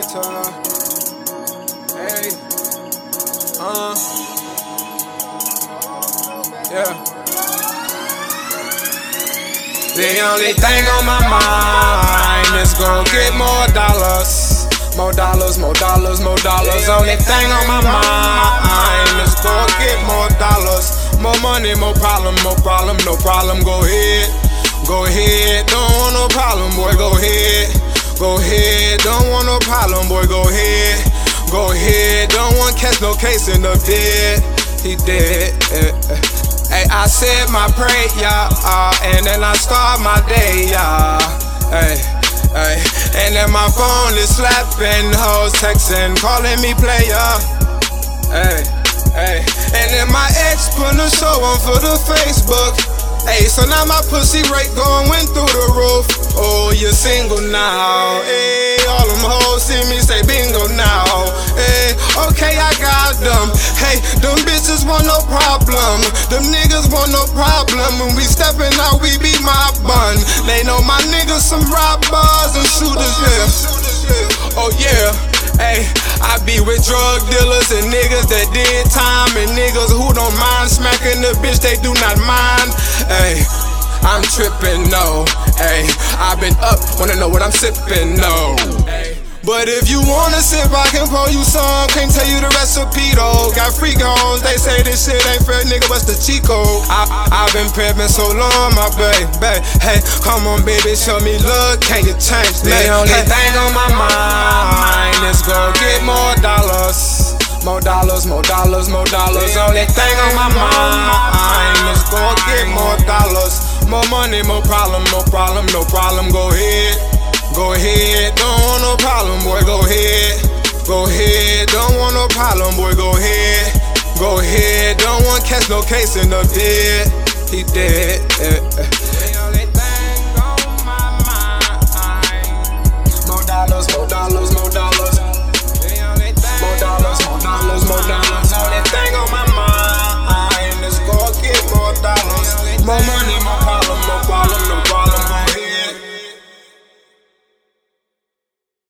lighter. Hey, uh, yeah. The only thing on my mind is gon' get more dollars. More dollars, more dollars, more dollars. Only thing on my mind is gon' get more dollars. More money, more problem, more problem, no problem. Go ahead, go ahead. Don't want no problem, boy. Go ahead, go ahead. Don't want no problem, boy. Go ahead, go ahead. Don't want catch no case in the bed. He dead. eh, eh. Hey, I said my prayer, uh, and then I start my day, yeah. Hey, hey, and then my phone is slapping, hoes texting, calling me player. Hey, hey, and then my ex put a show on for the Facebook. Hey, so now my pussy rate going through the roof. Oh, you're single now. Hey, all them hoes see me say bingo now. Hey, okay, I got them. Hey, them bitches want no problem. Them niggas want no problem. When we stepping out, we be my bun. They know my niggas some robbers and shooters, yeah. Oh yeah. Hey, I be with drug dealers and niggas that did time and niggas who don't mind smacking the bitch they do not mind. Hey, I'm tripping, no. Hey, i been up, wanna know what I'm sipping, no. But if you wanna sip, I can pour you some. Can't tell you the recipe though. Got free goals, they say this shit ain't fair, nigga. What's the Chico? I, I've been pimping so long, my baby. Hey, come on, baby, show me love. Can you change me? The only thing on my mind is go get more dollars. More dollars, more dollars, more dollars. Only thing on my mind money, more problem, no problem, no problem. Go ahead. Go ahead, don't want no problem, boy. Go ahead, go ahead, don't want no problem, boy. Go ahead, go ahead, don't want catch no case in the bed. He dead. eh, eh.